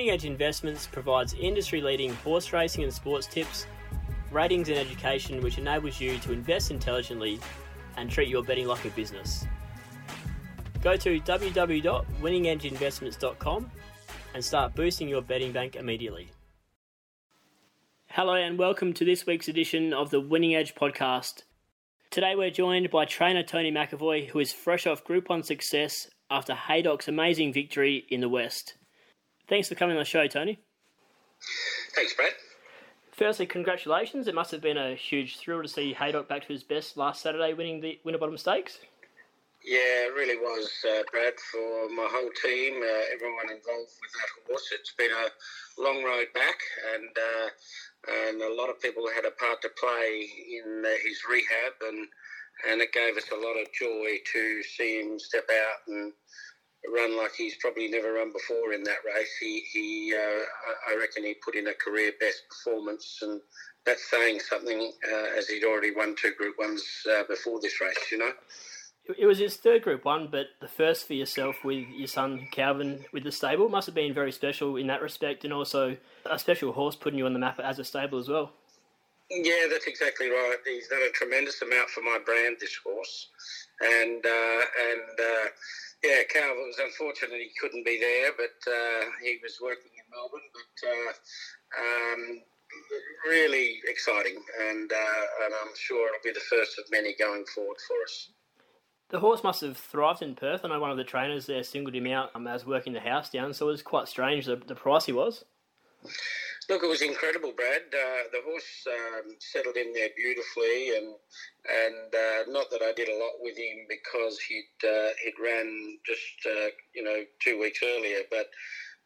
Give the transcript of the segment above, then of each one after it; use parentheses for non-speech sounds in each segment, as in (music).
Winning Edge Investments provides industry leading horse racing and sports tips, ratings, and education which enables you to invest intelligently and treat your betting like a business. Go to www.winningedgeinvestments.com and start boosting your betting bank immediately. Hello, and welcome to this week's edition of the Winning Edge podcast. Today, we're joined by trainer Tony McEvoy, who is fresh off Group 1 success after Hey Doc's amazing victory in the West. Thanks for coming on the show, Tony. Thanks, Brad. Firstly, congratulations. It must have been a huge thrill to see Hey Doc back to his best last Saturday, winning the Winterbottom Stakes. Yeah, it really was, uh, Brad, for my whole team, uh, everyone involved with that horse. It's been a long road back, and uh, and a lot of people had a part to play in uh, his rehab, and and it gave us a lot of joy to see him step out and run like he's probably never run before in that race. He, he uh, I reckon he put in a career best performance, and that's saying something uh, as he'd already won two Group Ones uh, before this race, you know. It was his third Group One, but the first for yourself with your son Calvin with the stable must have been very special in that respect, and also a special horse putting you on the map as a stable as well. Yeah, that's exactly right. He's done a tremendous amount for my brand, this horse, and uh, and uh, yeah, Calvin was unfortunate he couldn't be there, but uh, he was working in Melbourne. But uh, um, really exciting, and uh, and I'm sure it'll be the first of many going forward for us. The horse must have thrived in Perth. I know one of the trainers there singled him out um, as working the house down, so it was quite strange the, the price he was. Look, it was incredible, Brad. Uh, the horse um, settled in there beautifully, and and uh, not that I did a lot with him because he'd uh, he'd ran just uh, you know two weeks earlier, but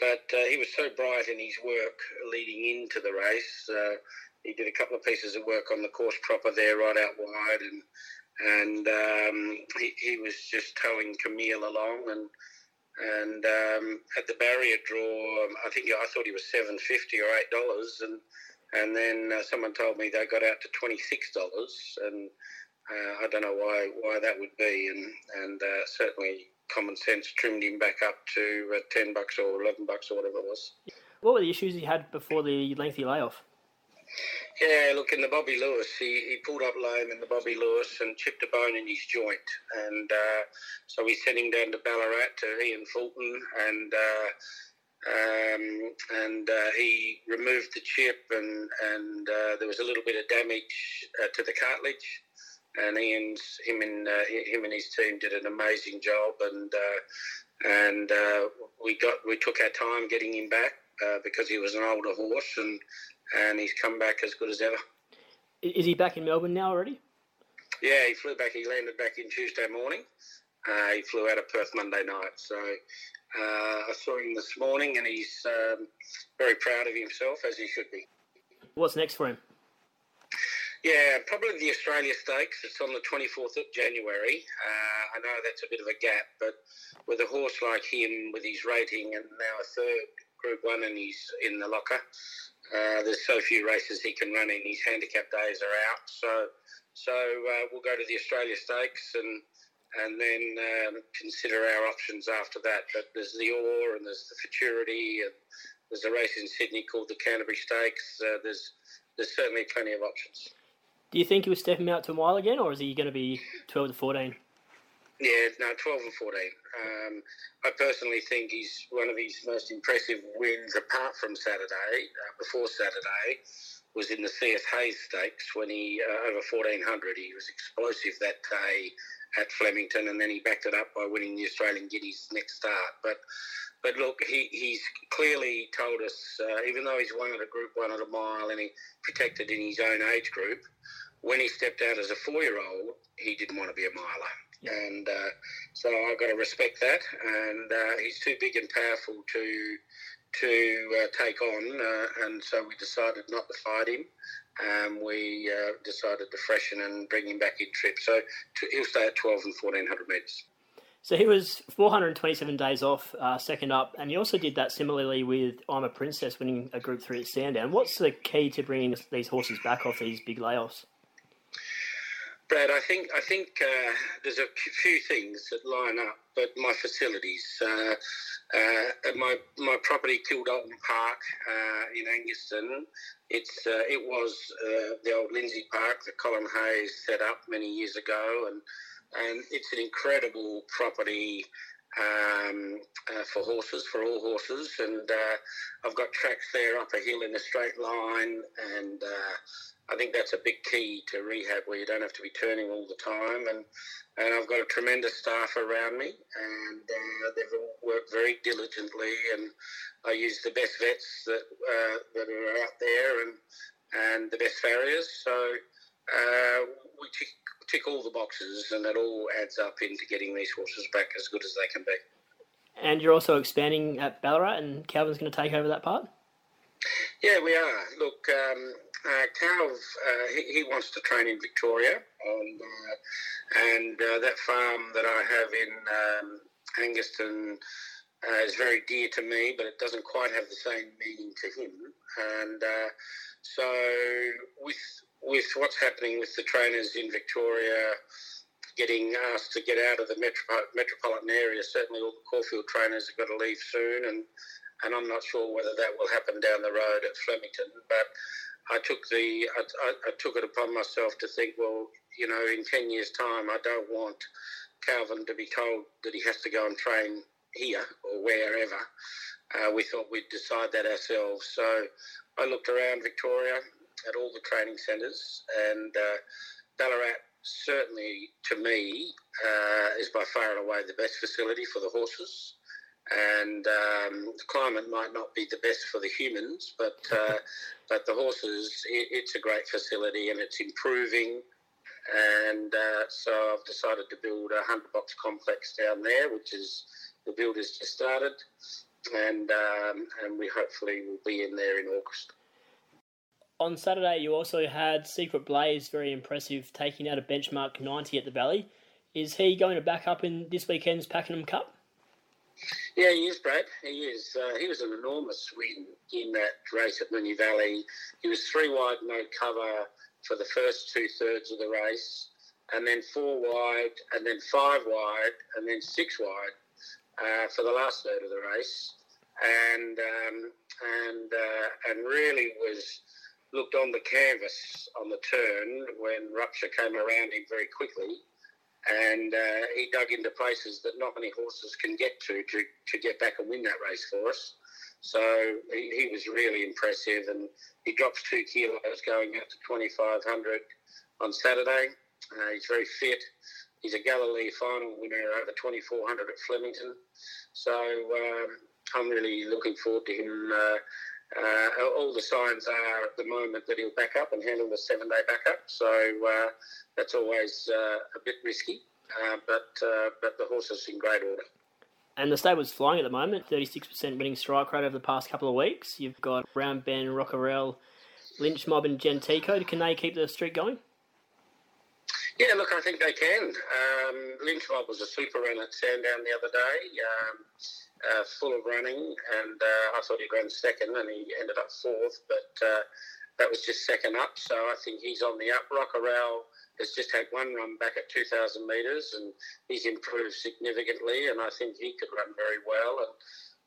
but uh, he was so bright in his work leading into the race. Uh, he did a couple of pieces of work on the course proper there, right out wide, and and um, he, he was just towing Camille along and and um, at the barrier draw, um, I think I thought he was seven fifty or eight dollars, and and then uh, someone told me they got out to twenty six dollars, and uh, I don't know why why that would be, and and uh, certainly common sense trimmed him back up to uh, ten bucks or eleven bucks or whatever it was. What were the issues he had before the lengthy layoff? Yeah, look, in the Bobby Lewis, he, he pulled up lame in the Bobby Lewis and chipped a bone in his joint. And uh, so we sent him down to Ballarat to Ian Fulton, and uh, um, and uh, he removed the chip, and, and uh, there was a little bit of damage uh, to the cartilage. And Ian's, him and uh, him and his team did an amazing job, and and we got we took our time getting him back because he was an older horse, and and he's come back as good as ever. Is he back in Melbourne now already? Yeah, he flew back. He landed back in Tuesday morning. Uh, he flew out of Perth Monday night. So uh, I saw him this morning, and he's um, very proud of himself, as he should be. What's next for him? Yeah, probably the Australia Stakes. It's on the 24th of January. Uh, I know that's a bit of a gap, but with a horse like him, with his rating and now a third Group 1 and he's in the locker, uh, there's so few races he can run in. His handicap days are out, so so uh, we'll go to the Australia Stakes and and then um, consider our options after that. But there's the Orr and there's the Futurity and there's a race in Sydney called the Canterbury Stakes. Uh, there's there's certainly plenty of options. Do you think he was stepping out to a mile again, or is he going to be 12 to 14? Yeah, no, 12 and 14. Um, I personally think he's one of his most impressive wins, apart from Saturday, uh, before Saturday, was in the CS Hayes Stakes when he, uh, over 1400, he was explosive that day at Flemington, and then he backed it up by winning the Australian Guineas next start. But but look, he, he's clearly told us, uh, even though he's won at a Group 1 at a mile and he protected in his own age group, when he stepped out as a four-year-old, he didn't want to be a miler and uh, so I've got to respect that. And uh, he's too big and powerful to to uh, take on, uh, and so we decided not to fight him. Um, we uh, decided to freshen and bring him back in trip. So to, he'll stay at 12 and 1400 metres. So he was 427 days off, uh, second up, and he also did that similarly with I'm a Princess winning a Group 3 at Sandown. What's the key to bringing these horses back off these big layoffs? Brad, I think I think uh, there's a few things that line up, but my facilities, uh, uh, my my property, Kildalton Park uh, in Angaston, it's uh, it was uh, the old Lindsay Park that Colin Hayes set up many years ago, and and it's an incredible property um, uh, for horses, for all horses. And uh, I've got tracks there up a hill in a straight line, and uh, I think that's a big key to rehab where you don't have to be turning all the time. And and I've got a tremendous staff around me, and uh, they've all worked very diligently. And I use the best vets that uh, that are out there, and and the best farriers. So uh, we tick, all the boxes, and it all adds up into getting these horses back as good as they can be. And you're also expanding at Ballarat, and Calvin's going to take over that part. Yeah, we are. Look, um, uh, Calv, uh, he, he, wants to train in Victoria, and uh, and uh, that farm that I have in um, Angaston uh, is very dear to me, but it doesn't quite have the same meaning to him. And uh, so, with with what's happening with the trainers in Victoria getting asked to get out of the metro- metropolitan area, certainly all the Caulfield trainers have got to leave soon, and and I'm not sure whether that will happen down the road at Flemington. But I took the I, I, I took it upon myself to think, well, you know, in ten years' time, I don't want Calvin to be told that he has to go and train here or wherever. Uh, we thought we'd decide that ourselves. So I looked around Victoria at all the training centres, and uh, Ballarat certainly, to me, uh, is by far and away the best facility for the horses and um, the climate might not be the best for the humans, but uh, (laughs) but the horses, it, it's a great facility and it's improving. And uh, so I've decided to build a hundred box complex down there, which is the build has just started, and um, and we hopefully will be in there in August. On Saturday, you also had Secret Blaze, very impressive, taking out a benchmark 90 at the Valley. Is he going to back up in this weekend's Pakenham Cup? Yeah, he is, Brad. He is. Uh, he was an enormous win in that race at Moonee Valley. He was three wide, no cover for the first two thirds of the race, and then four wide, and then five wide, and then six wide uh, for the last third of the race, and um, and uh, and really was looked on the canvas on the turn when Rupture came around him very quickly and uh, he dug into places that not many horses can get to, to to get back and win that race for us. So he, he was really impressive, and he drops two kilos going out to 2500 on Saturday. Uh, he's very fit. He's a Galilee final winner over 2400 at Flemington. So um, I'm really looking forward to him. Uh, uh, all the signs are at the moment that he'll back up and handle the seven day backup. So uh, that's always uh, a bit risky, uh, but uh, but the horse is in great order. And the stable's flying at the moment, 36% winning strike rate over the past couple of weeks. You've got Brown Ben, Rockerell, Lynch Mob, and Gentico. Can they keep the streak going? Yeah, look, I think they can. Um, Lynch Mob was a super run at Sandown the other day, um, uh, full of running, and uh, I thought he ran second, and he ended up fourth, but uh, that was just second up. So I think he's on the up. Rockerell has just had one run back at 2,000 metres and he's improved significantly and I think he could run very well and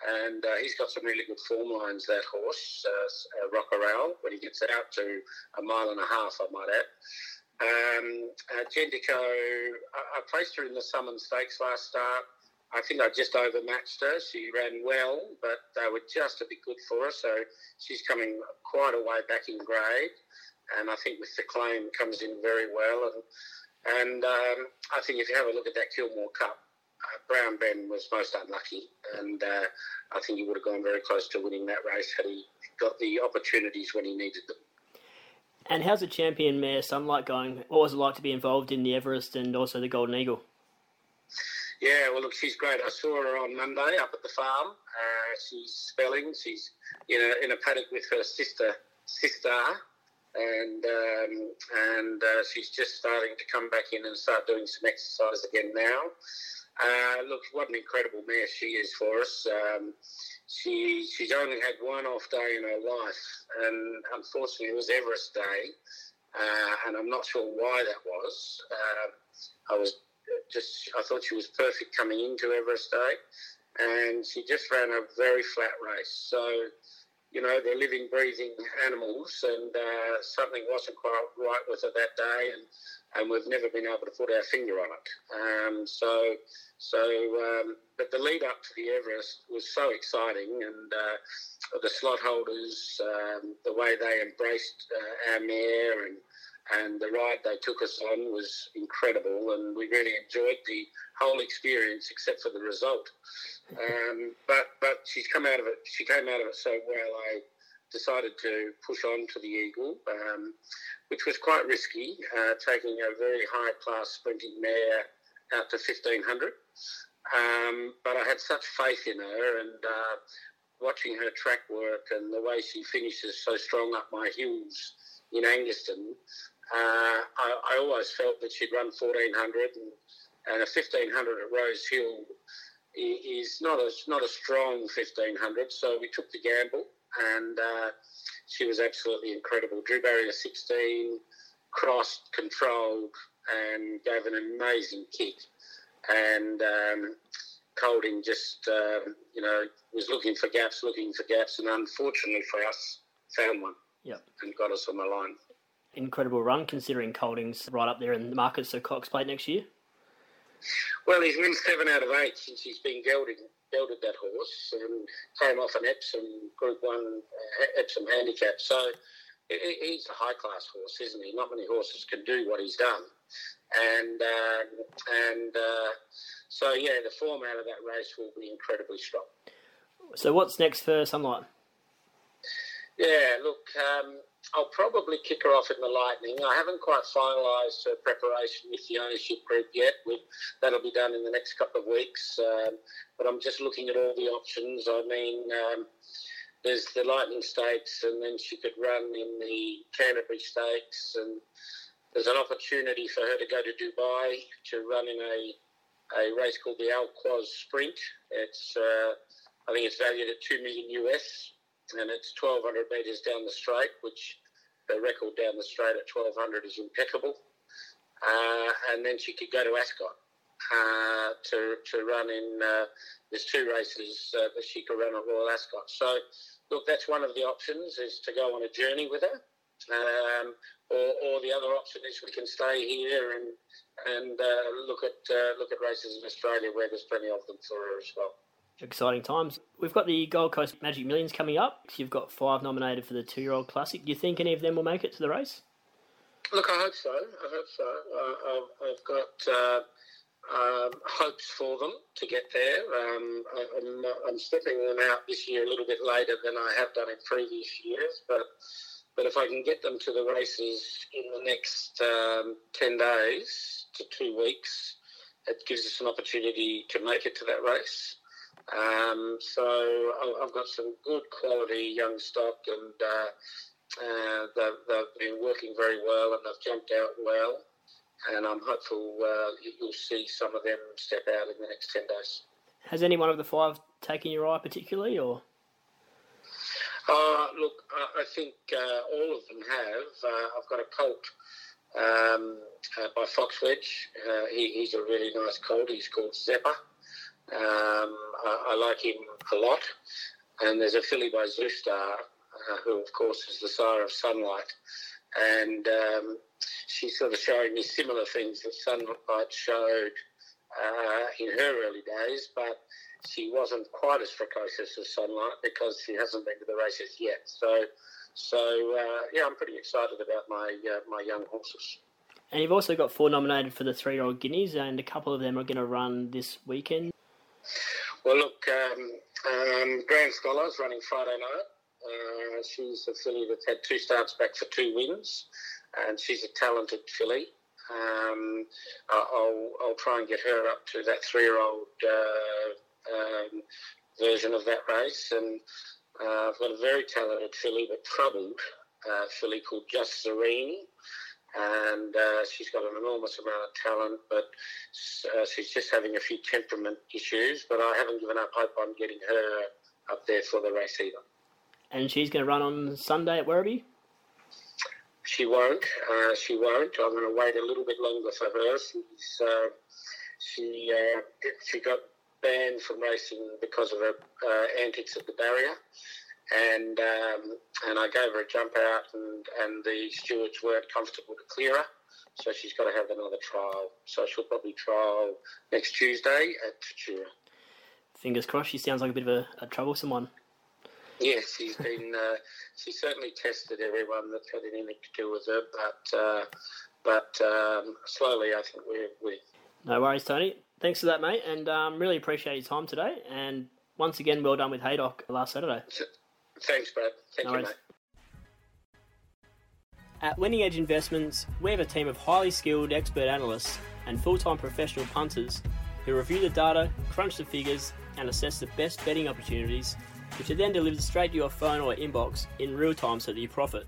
and uh, he's got some really good form lines, that horse, uh, uh, Rockerell, when he gets out to a mile and a half, I might add. Um, uh, Gendico, I, I placed her in the Summon Stakes last start. I think I just overmatched her. She ran well, but they were just a bit good for her. So she's coming quite a way back in grade and I think with the claim comes in very well. And and um, I think if you have a look at that Kilmore Cup, uh, Brown Ben was most unlucky, and uh, I think he would have gone very close to winning that race had he got the opportunities when he needed them. And how's the champion mare Sunlight going? What was it like to be involved in the Everest and also the Golden Eagle? Yeah, well, look, she's great. I saw her on Monday up at the farm. Uh, she's spelling. She's in a in a paddock with her sister, sister, and um, and uh, she's just starting to come back in and start doing some exercise again now. Uh, look, what an incredible mare she is for us. Um, she she's only had one off day in her life, and unfortunately, it was Everest Day. uh, and I'm not sure why that was. Uh, I was just I thought she was perfect coming into Everest Day, and she just ran a very flat race. So you know, they're living, breathing animals, and uh, something wasn't quite right with it that day, and, and we've never been able to put our finger on it. Um, so, so, um, but the lead up to the Everest was so exciting, and uh, the slot holders, um, the way they embraced uh, our mare and and the ride they took us on was incredible, and we really enjoyed the whole experience, except for the result. Um, but but she's come out of it. She came out of it so well. I decided to push on to the Eagle, um, which was quite risky, uh, taking a very high class sprinting mare out to fifteen hundred. Um, but I had such faith in her, and uh, watching her track work and the way she finishes so strong up my hills in Angaston, uh, I, I, always felt that she'd run 1400 and, and a 1500 at Rose Hill is not a not a strong 1500. So we took the gamble, and uh, she was absolutely incredible. Drew barrier 16, crossed, controlled, and gave an amazing kick. And um, Kolding just uh, you know was looking for gaps, looking for gaps, and unfortunately for us, found one. Yep. And got us on the line incredible run considering Kolding's right up there in the market, so Cox Plate next year? Well, he's won seven out of eight since he's been gelded, gelded that horse and came off an Epsom Group 1 uh, Epsom handicap. So he's a high class horse, isn't he? Not many horses can do what he's done. And, uh, and uh, so, yeah, the form out of that race will be incredibly strong. So, what's next for Sunlight? Yeah, look, um, I'll probably kick her off in the Lightning. I haven't quite finalised her preparation with the ownership group yet. We, that'll be done in the next couple of weeks. Um, but I'm just looking at all the options. I mean, um, there's the Lightning Stakes, and then she could run in the Canterbury Stakes, and there's an opportunity for her to go to Dubai to run in a a race called the Al Quoz Sprint. It's uh, I think it's valued at two million US and it's 1,200 metres down the straight, which the record down the straight at 1,200 is impeccable. Uh, and then she could go to Ascot uh, to, to run in, uh, there's two races uh, that she could run at Royal Ascot. So, look, that's one of the options is to go on a journey with her. Um, or, or, the other option is we can stay here and and uh, look at uh, look at races in Australia where there's plenty of them for her as well exciting times. We've got the Gold Coast Magic Millions coming up. You've got five nominated for the two year old classic. Do you think any of them will make it to the race? Look, I hope so. I hope so. Uh, I've got uh, um, hopes for them to get there. Um, I, am I'm, I'm stepping them out this year a little bit later than I have done in previous years, but but if I can get them to the races in the next um, 10 days to two weeks, it gives us an opportunity to make it to that race. Um, so I've got some good quality young stock, and uh, uh, they've, they've, been working very well, and they've jumped out well. And I'm hopeful uh, you'll see some of them step out in the next ten days. Has any one of the five taken your eye particularly, or? Uh, look, I think uh, all of them have. Uh, I've got a colt um, by Foxwedge. He, he's a really nice colt. He's called Zeppa. Um, I, I, like him a lot. And there's a filly by Zoustar, uh, who, of course, is the sire of Sunlight. And um, she's sort of showing me similar things that Sunlight showed uh, in her early days, but she wasn't quite as precocious as Sunlight because she hasn't been to the races yet. So, so uh, yeah, I'm pretty excited about my uh, my young horses. And you've also got four nominated for the three-year-old guineas, and a couple of them are going to run this weekend. Well, look, um, um, Grand Scholars running Friday night. Uh, she's a filly that's had two starts back for two wins, and she's a talented filly. Um, I'll, I'll try and get her up to that three-year-old uh, um, version of that race, and uh, I've got a very talented filly but troubled uh, filly called Just Serene and uh, she's got an enormous amount of talent, but uh, she's just having a few temperament issues. But I haven't given up hope on getting her up there for the race either. And she's going to run on Sunday at Werribee? she won't. Uh, she won't. I'm going to wait a little bit longer for her. She's, uh, she uh, she got banned from racing because of her uh, antics at the barrier, and um, and I gave her a jump out, and and the stewards weren't comfortable to clear her. So she's got to have another trial. So she'll probably trial next Tuesday at Tatura. Fingers crossed. She sounds like a bit of a, a troublesome one. Yes, she's been. Uh, she certainly tested everyone that's had anything to do with her, but uh, but um, slowly, I think we're, we're. No worries, Tony. Thanks for that, mate, and um, really appreciate your time today. And once again, well done with Hey Doc last Saturday. Thanks, Brad. Thank no you, worries. mate. At Winning Edge Investments, we have a team of highly skilled expert analysts and full time professional punters who review the data, crunch the figures, and assess the best betting opportunities which are then delivered straight to your phone or inbox in real time so that you profit.